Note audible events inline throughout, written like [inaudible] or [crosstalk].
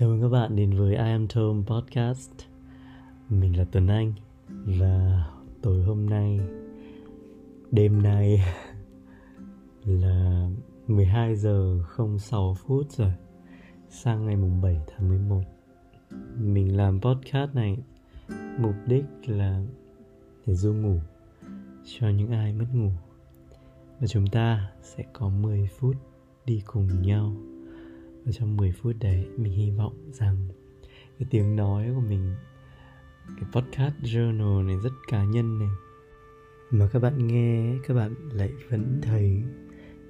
Chào mừng các bạn đến với I Am Tom Podcast. Mình là Tuấn Anh Và tối hôm nay, Đêm nay [laughs] Là 12 giờ 06 phút rồi. Sang ngày mùng 7 tháng 11 Mình làm podcast này, Mục đích là Để du ngủ Cho những ai mất ngủ. Và chúng ta sẽ có 10 phút Đi cùng nhau và trong 10 phút đấy, mình hy vọng rằng cái tiếng nói của mình, cái podcast journal này rất cá nhân này, mà các bạn nghe, các bạn lại vẫn thấy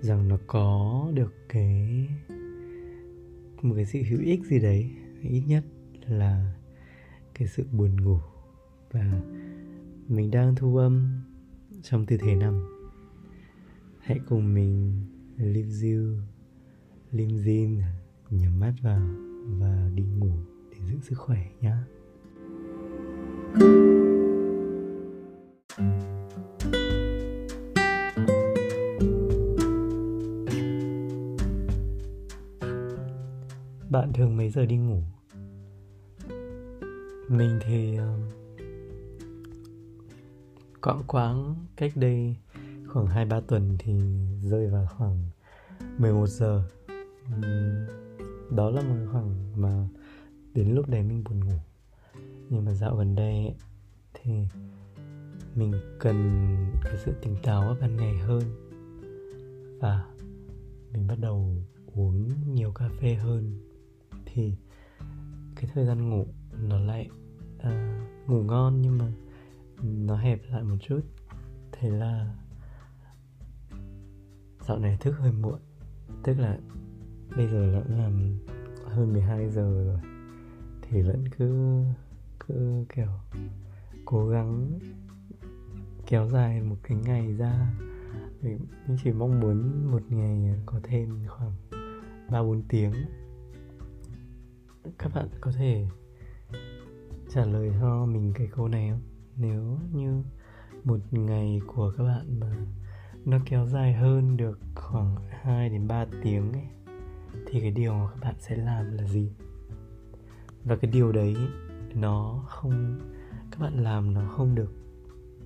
rằng nó có được cái, một cái sự hữu ích gì đấy. Ít nhất là cái sự buồn ngủ. Và mình đang thu âm trong tư thế nằm. Hãy cùng mình live you lim nhắm mắt vào và đi ngủ để giữ sức khỏe nhé bạn thường mấy giờ đi ngủ? Mình thì ờ, quãng quãng cách đây khoảng hai ba tuần thì rơi vào khoảng 11 giờ đó là một khoảng mà đến lúc đấy mình buồn ngủ. Nhưng mà dạo gần đây thì mình cần cái sự tỉnh táo vào ban ngày hơn. Và mình bắt đầu uống nhiều cà phê hơn. Thì cái thời gian ngủ nó lại uh, ngủ ngon nhưng mà nó hẹp lại một chút. Thế là dạo này thức hơi muộn. Tức là bây giờ lẫn làm hơn 12 giờ rồi, thì vẫn cứ cứ kiểu cố gắng kéo dài một cái ngày ra. Mình chỉ mong muốn một ngày có thêm khoảng ba bốn tiếng. Các bạn có thể trả lời cho mình cái câu này không? Nếu như một ngày của các bạn mà nó kéo dài hơn được khoảng 2 đến 3 tiếng ấy thì cái điều mà các bạn sẽ làm là gì? Và cái điều đấy nó không các bạn làm nó không được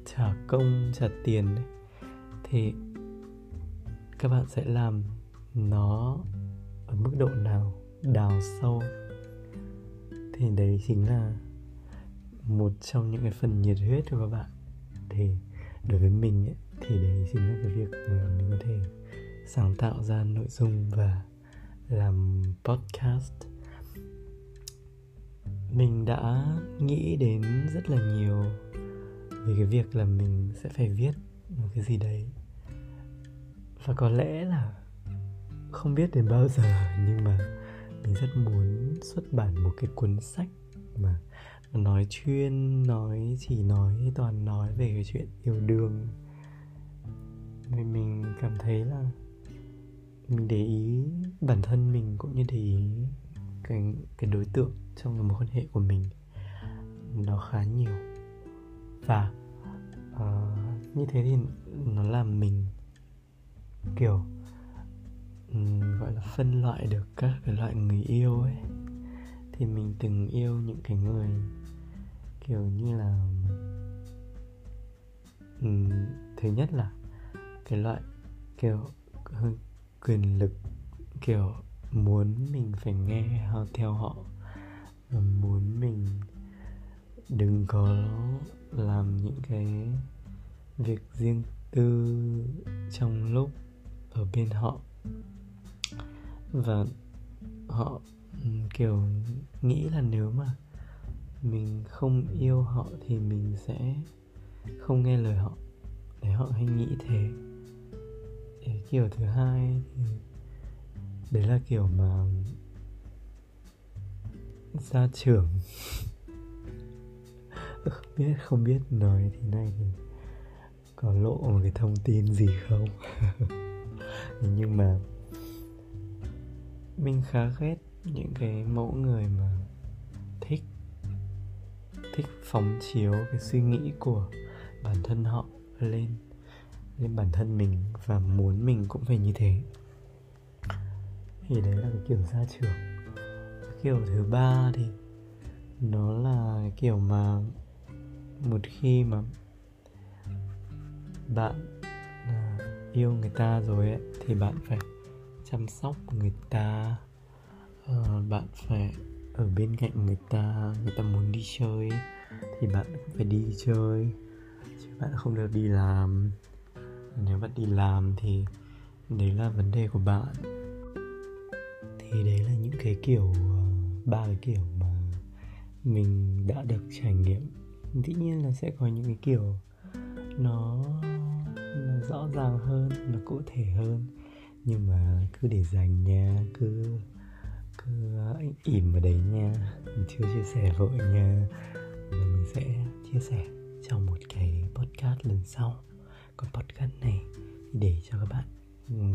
trả công trả tiền ấy, thì các bạn sẽ làm nó ở mức độ nào? Đào sâu. Thì đấy chính là một trong những cái phần nhiệt huyết của các bạn. Thì đối với mình ấy, thì đấy chính là cái việc mà mình có thể sáng tạo ra nội dung và làm podcast. Mình đã nghĩ đến rất là nhiều về cái việc là mình sẽ phải viết một cái gì đấy. Và có lẽ là không biết đến bao giờ, nhưng mà mình rất muốn xuất bản một cái cuốn sách mà nói chuyên, nói chỉ nói, toàn nói về cái chuyện yêu đương. Vì mình cảm thấy là mình để ý bản thân mình cũng như để ý cái cái đối tượng trong một mối quan hệ của mình nó khá nhiều. Và uh, như thế thì nó làm mình kiểu um, gọi là phân loại được các cái loại người yêu ấy. Thì mình từng yêu những cái người kiểu như là um, thứ nhất là cái loại kiểu quyền lực, kiểu, muốn mình phải nghe họ, theo họ và muốn mình đừng có làm những cái việc riêng tư trong lúc ở bên họ. Và họ, kiểu, nghĩ là nếu mà mình không yêu họ thì mình sẽ không nghe lời họ, để họ hay nghĩ thế cái kiểu thứ hai thì đấy là kiểu mà gia trưởng [laughs] không biết không biết nói thế này thì có lộ một cái thông tin gì không? [laughs] Nhưng mà mình khá ghét những cái mẫu người mà thích thích phóng chiếu cái suy nghĩ của bản thân họ lên lên bản thân mình và muốn mình cũng phải như thế. Thì đấy là cái kiểu gia trưởng. Kiểu thứ ba thì nó là cái kiểu mà một khi mà bạn à, yêu người ta rồi ấy thì bạn phải chăm sóc người ta uh, bạn phải ở bên cạnh người ta người ta muốn đi chơi thì bạn cũng phải đi chơi chứ bạn không được đi làm nếu bạn đi làm thì đấy là vấn đề của bạn. Thì đấy là những cái kiểu ờ, ba cái kiểu mà mình đã được trải nghiệm. Dĩ nhiên là sẽ có những cái kiểu nó nó rõ ràng hơn, nó cụ thể hơn. Nhưng mà cứ để dành nha, cứ cứ ờ, ỉm vào đấy nha. Mình chưa chia sẻ vội nha. Và mình sẽ chia sẻ trong một cái podcast lần sau còn podcast này để cho các bạn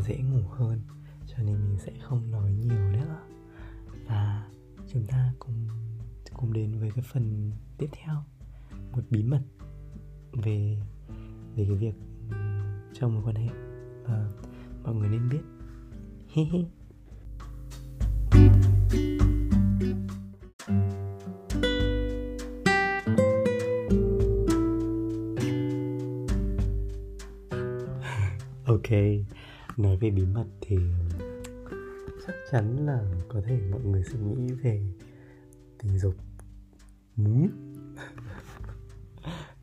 dễ ngủ hơn, cho nên mình sẽ không nói nhiều nữa. Và chúng ta cùng cùng đến với cái phần tiếp theo, một bí mật về về cái việc ừ, trong mối quan hệ. Và mọi người nên biết. Về bí mật thì ừ, chắc chắn là có thể mọi người sẽ nghĩ về tình dục. Ừ. [laughs]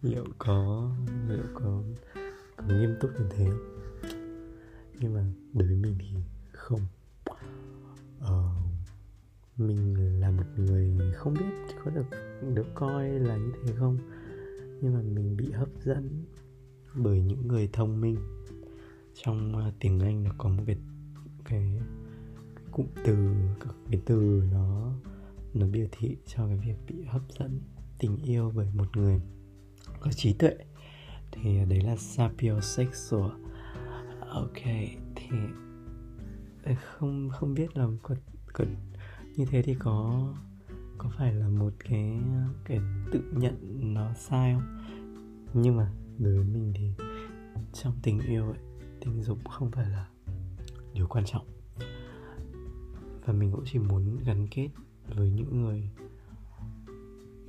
liệu có liệu có có nghiêm túc như thế? Nhưng mà đối với mình thì không. Ờ, mình là một người không biết có được được coi là như thế không? Nhưng mà mình bị hấp dẫn bởi những người thông minh trong ờ, tiếng anh nó có một cái cái, cái cụm từ cái từ nó nó biểu thị cho cái việc bị hấp dẫn tình yêu bởi một người có trí tuệ. Thì đấy là sapiosexual. Ok thì ờ, không không biết là có, có như thế thì có có phải là một cái cái tự nhận nó sai không? Nhưng mà đối với mình thì trong tình yêu ấy tình dục không phải là điều quan trọng. Và mình cũng chỉ muốn gắn kết với những người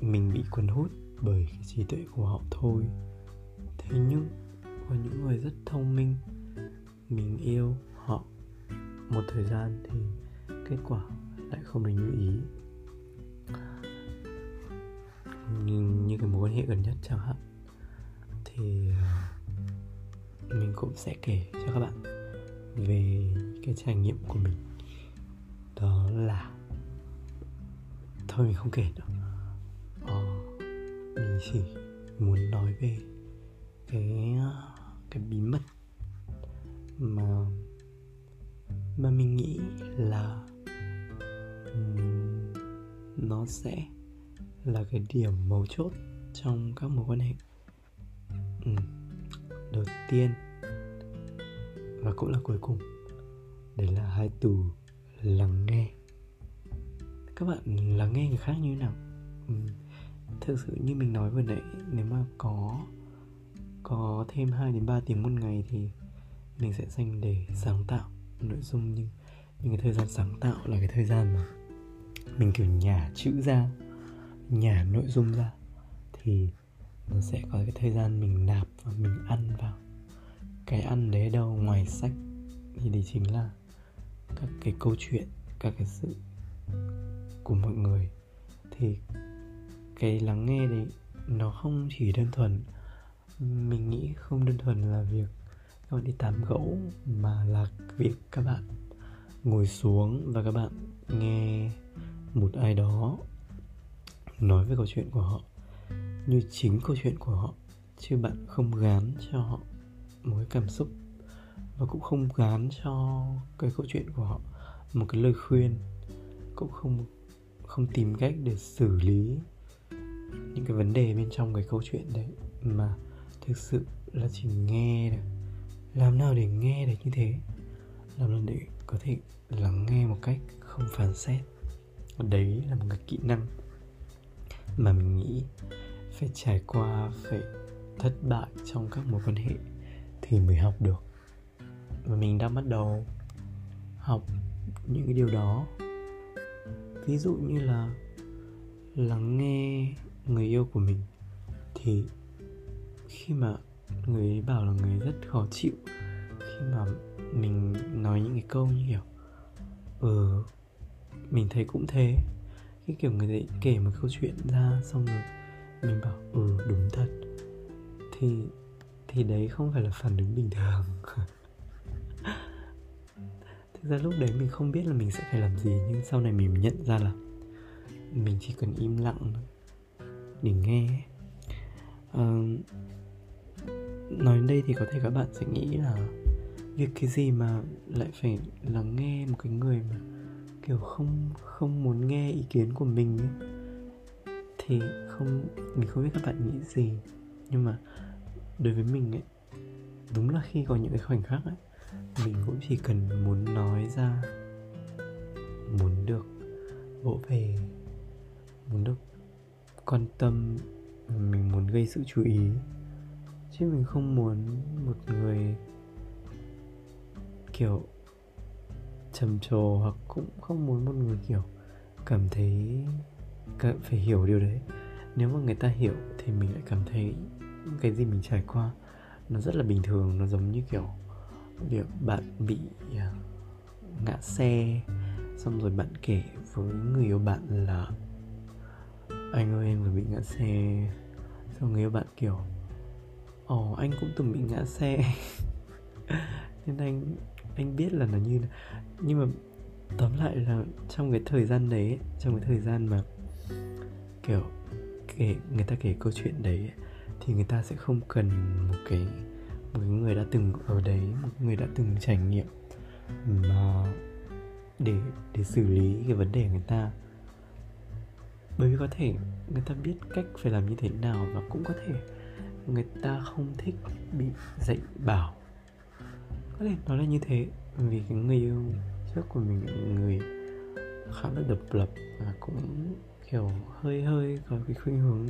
mình bị cuốn hút bởi cái trí tuệ của họ thôi. Thế nhưng có những người rất thông minh mình yêu họ một thời gian thì kết quả lại không được như ý. Như, như cái mối quan hệ gần nhất chẳng hạn cũng sẽ kể cho các bạn về cái trải nghiệm của mình đó là thôi mình không kể nữa ờ, mình chỉ muốn nói về cái cái bí mật mà mà mình nghĩ là nó sẽ là cái điểm mấu chốt trong các mối quan hệ ừ. đầu tiên và cũng là cuối cùng. Đấy là hai từ lắng nghe. Các bạn lắng nghe người khác như thế nào? Ừ. thực sự như mình nói vừa nãy, nếu mà có có thêm 2 đến 3 tiếng một ngày thì mình sẽ dành để sáng tạo nội dung. Nhưng nhưng cái thời gian sáng tạo là cái thời gian mà mình kiểu nhả chữ ra, nhả nội dung ra thì nó sẽ có cái thời gian mình nạp và mình ăn vào cái ăn đấy đâu ngoài sách thì đấy chính là các cái câu chuyện, các cái sự của mọi người. Thì cái lắng nghe đấy nó không chỉ đơn thuần, mình nghĩ không đơn thuần là việc các bạn đi tán gẫu mà là việc các bạn ngồi xuống và các bạn nghe một ai đó nói về câu chuyện của họ. Như chính câu chuyện của họ, chứ bạn không gán cho họ một cái cảm xúc và cũng không gán cho cái câu chuyện của họ. Một cái lời khuyên, cũng không không tìm cách để xử lý những cái vấn đề bên trong cái câu chuyện đấy, mà thực sự là chỉ nghe được, làm nào để nghe được như thế? Làm nào để có thể lắng nghe một cách không phán xét? Đấy là một cái kỹ năng mà mình nghĩ phải trải qua, phải thất bại trong các mối quan hệ thì mới học được. Và mình đã bắt đầu học những cái điều đó. Ví dụ như là lắng nghe người yêu của mình thì khi mà người ấy bảo là người ấy rất khó chịu khi mà mình nói những cái câu như kiểu ừ mình thấy cũng thế. Cái kiểu người ấy kể một câu chuyện ra xong rồi mình bảo ừ đúng thật. Thì thì đấy không phải là phản ứng bình thường. [laughs] Thực ra lúc đấy mình không biết là mình sẽ phải làm gì nhưng sau này mình nhận ra là mình chỉ cần im lặng để nghe. À, nói đến đây thì có thể các bạn sẽ nghĩ là việc cái gì mà lại phải lắng nghe một cái người mà kiểu không không muốn nghe ý kiến của mình ấy. Thì không mình không biết các bạn nghĩ gì. Nhưng mà đối với mình ấy, đúng là khi có những cái khoảnh khắc ấy, mình cũng chỉ cần muốn nói ra, muốn được vỗ về, muốn được quan tâm, mình muốn gây sự chú ý. Chứ mình không muốn một người kiểu trầm trồ hoặc cũng không muốn một người kiểu cảm thấy phải hiểu điều đấy. Nếu mà người ta hiểu thì mình lại cảm thấy cái gì mình trải qua, nó rất là bình thường, nó giống như kiểu việc bạn bị à, ngã xe, xong rồi bạn kể với người yêu bạn là anh ơi, em vừa bị ngã xe. Xong người yêu bạn kiểu ồ, anh cũng từng bị ngã xe. [laughs] Nên anh anh biết là nó như nhưng mà tóm lại là trong cái thời gian đấy, trong cái thời gian mà kiểu kể, người ta kể câu chuyện đấy thì người ta sẽ không cần một cái một cái người đã từng ở đấy, một người đã từng trải nghiệm mà để để xử lý cái vấn đề người ta. Bởi vì có thể người ta biết cách phải làm như thế nào và cũng có thể người ta không thích bị dạy bảo. Có thể nói là như thế, vì cái người yêu trước của mình là người khá là độc lập và cũng kiểu hơi hơi có cái khuynh hướng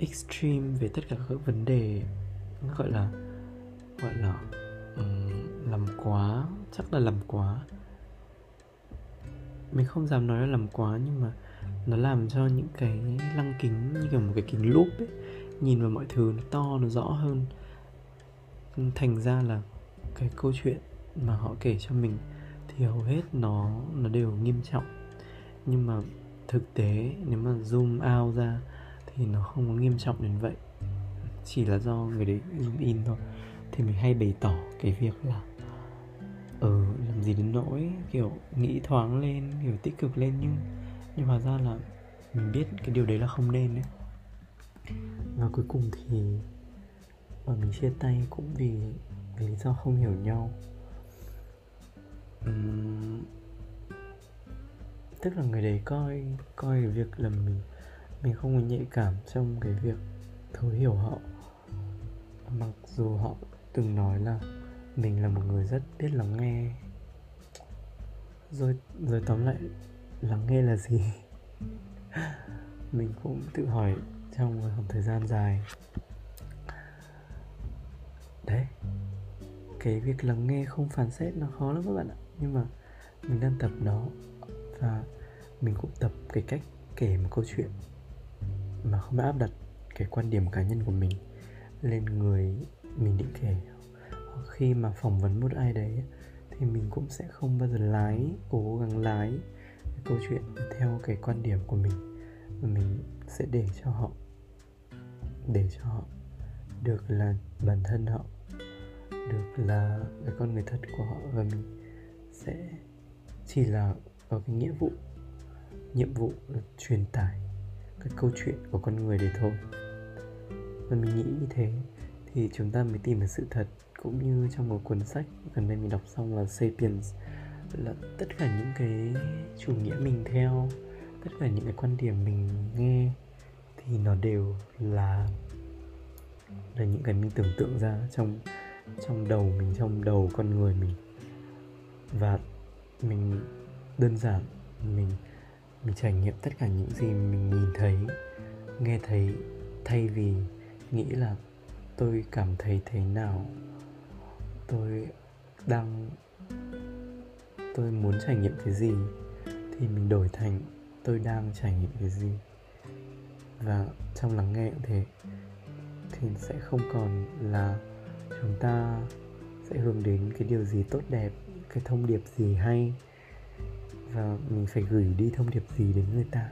extreme về tất cả các vấn đề gọi là gọi là um, làm quá chắc là làm quá. Mình không dám nói là làm quá nhưng mà nó làm cho những cái lăng kính như kiểu một cái kính lúp ấy nhìn vào mọi thứ nó to nó rõ hơn. Thành ra là cái câu chuyện mà họ kể cho mình thì hầu hết nó nó đều nghiêm trọng. Nhưng mà thực tế nếu mà zoom out ra thì nó không có nghiêm trọng đến vậy. Chỉ là do người đấy in, in thôi. Thì mình hay bày tỏ cái việc là ừ làm gì đến nỗi kiểu nghĩ thoáng lên kiểu tích cực lên nhưng nhưng hóa ra là mình biết cái điều đấy là không nên đấy. Và cuối cùng thì bọn mình chia tay cũng vì vì lý do không hiểu nhau. Uhm, tức là người đấy coi coi cái việc là mình mình không có nhạy cảm trong cái việc thấu hiểu họ. Mặc dù họ từng nói là mình là một người rất biết lắng nghe. Rồi rồi tóm lại, lắng nghe là gì? [laughs] Mình cũng tự hỏi trong một khoảng thời gian dài. Đấy, cái việc lắng nghe không phán xét nó khó lắm các bạn ạ. Nhưng mà mình đang tập nó và mình cũng tập cái cách kể một câu chuyện mà không áp đặt cái quan điểm cá nhân của mình lên người mình định kể. Khi mà phỏng vấn một ai đấy thì mình cũng sẽ không bao giờ lái, cố gắng lái cái câu chuyện theo cái quan điểm của mình. Và mình sẽ để cho họ, để cho họ được là bản thân họ, được là cái con người thật của họ. Và mình sẽ chỉ là có cái nghĩa vụ, nhiệm vụ là truyền tải cái câu chuyện của con người đấy thôi. Và mình nghĩ như thế thì chúng ta mới tìm được sự thật, cũng như trong một cuốn sách gần đây mình đọc xong là Sapiens, là tất cả những cái chủ nghĩa mình theo, tất cả những cái quan điểm mình nghe thì nó đều là là những cái mình tưởng tượng ra trong trong đầu mình, trong đầu con người mình. Và mình đơn giản mình mình trải nghiệm tất cả những gì mình nhìn thấy, nghe thấy, thay vì nghĩ là tôi cảm thấy thế nào. Tôi đang, tôi muốn trải nghiệm cái gì thì mình đổi thành tôi đang trải nghiệm cái gì. Và trong lắng nghe cũng thế, thì sẽ không còn là chúng ta sẽ hướng đến cái điều gì tốt đẹp, cái thông điệp gì hay và mình phải gửi đi thông điệp gì đến người ta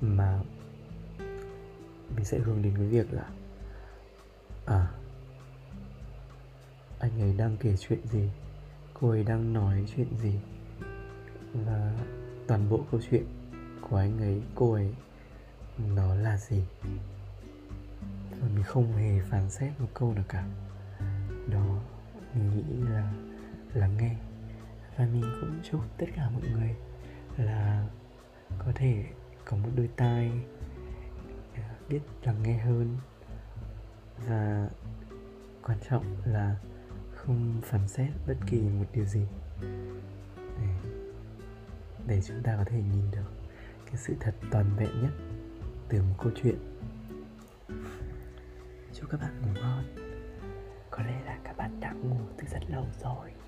mà mình sẽ hướng đến cái việc là à anh ấy đang kể chuyện gì, cô ấy đang nói chuyện gì và toàn bộ câu chuyện của anh ấy, cô ấy, nó là gì. Và mình không hề phán xét một câu nào cả. Đó, mình nghĩ là lắng nghe và mình cũng chúc tất cả mọi người là có thể có một đôi tai à, biết lắng nghe hơn. Và quan trọng là không phán xét bất kỳ một điều gì để, để chúng ta có thể nhìn được cái sự thật toàn vẹn nhất từ một câu chuyện. Chúc các bạn ngủ ngon. Có lẽ là các bạn đã ngủ từ rất lâu rồi.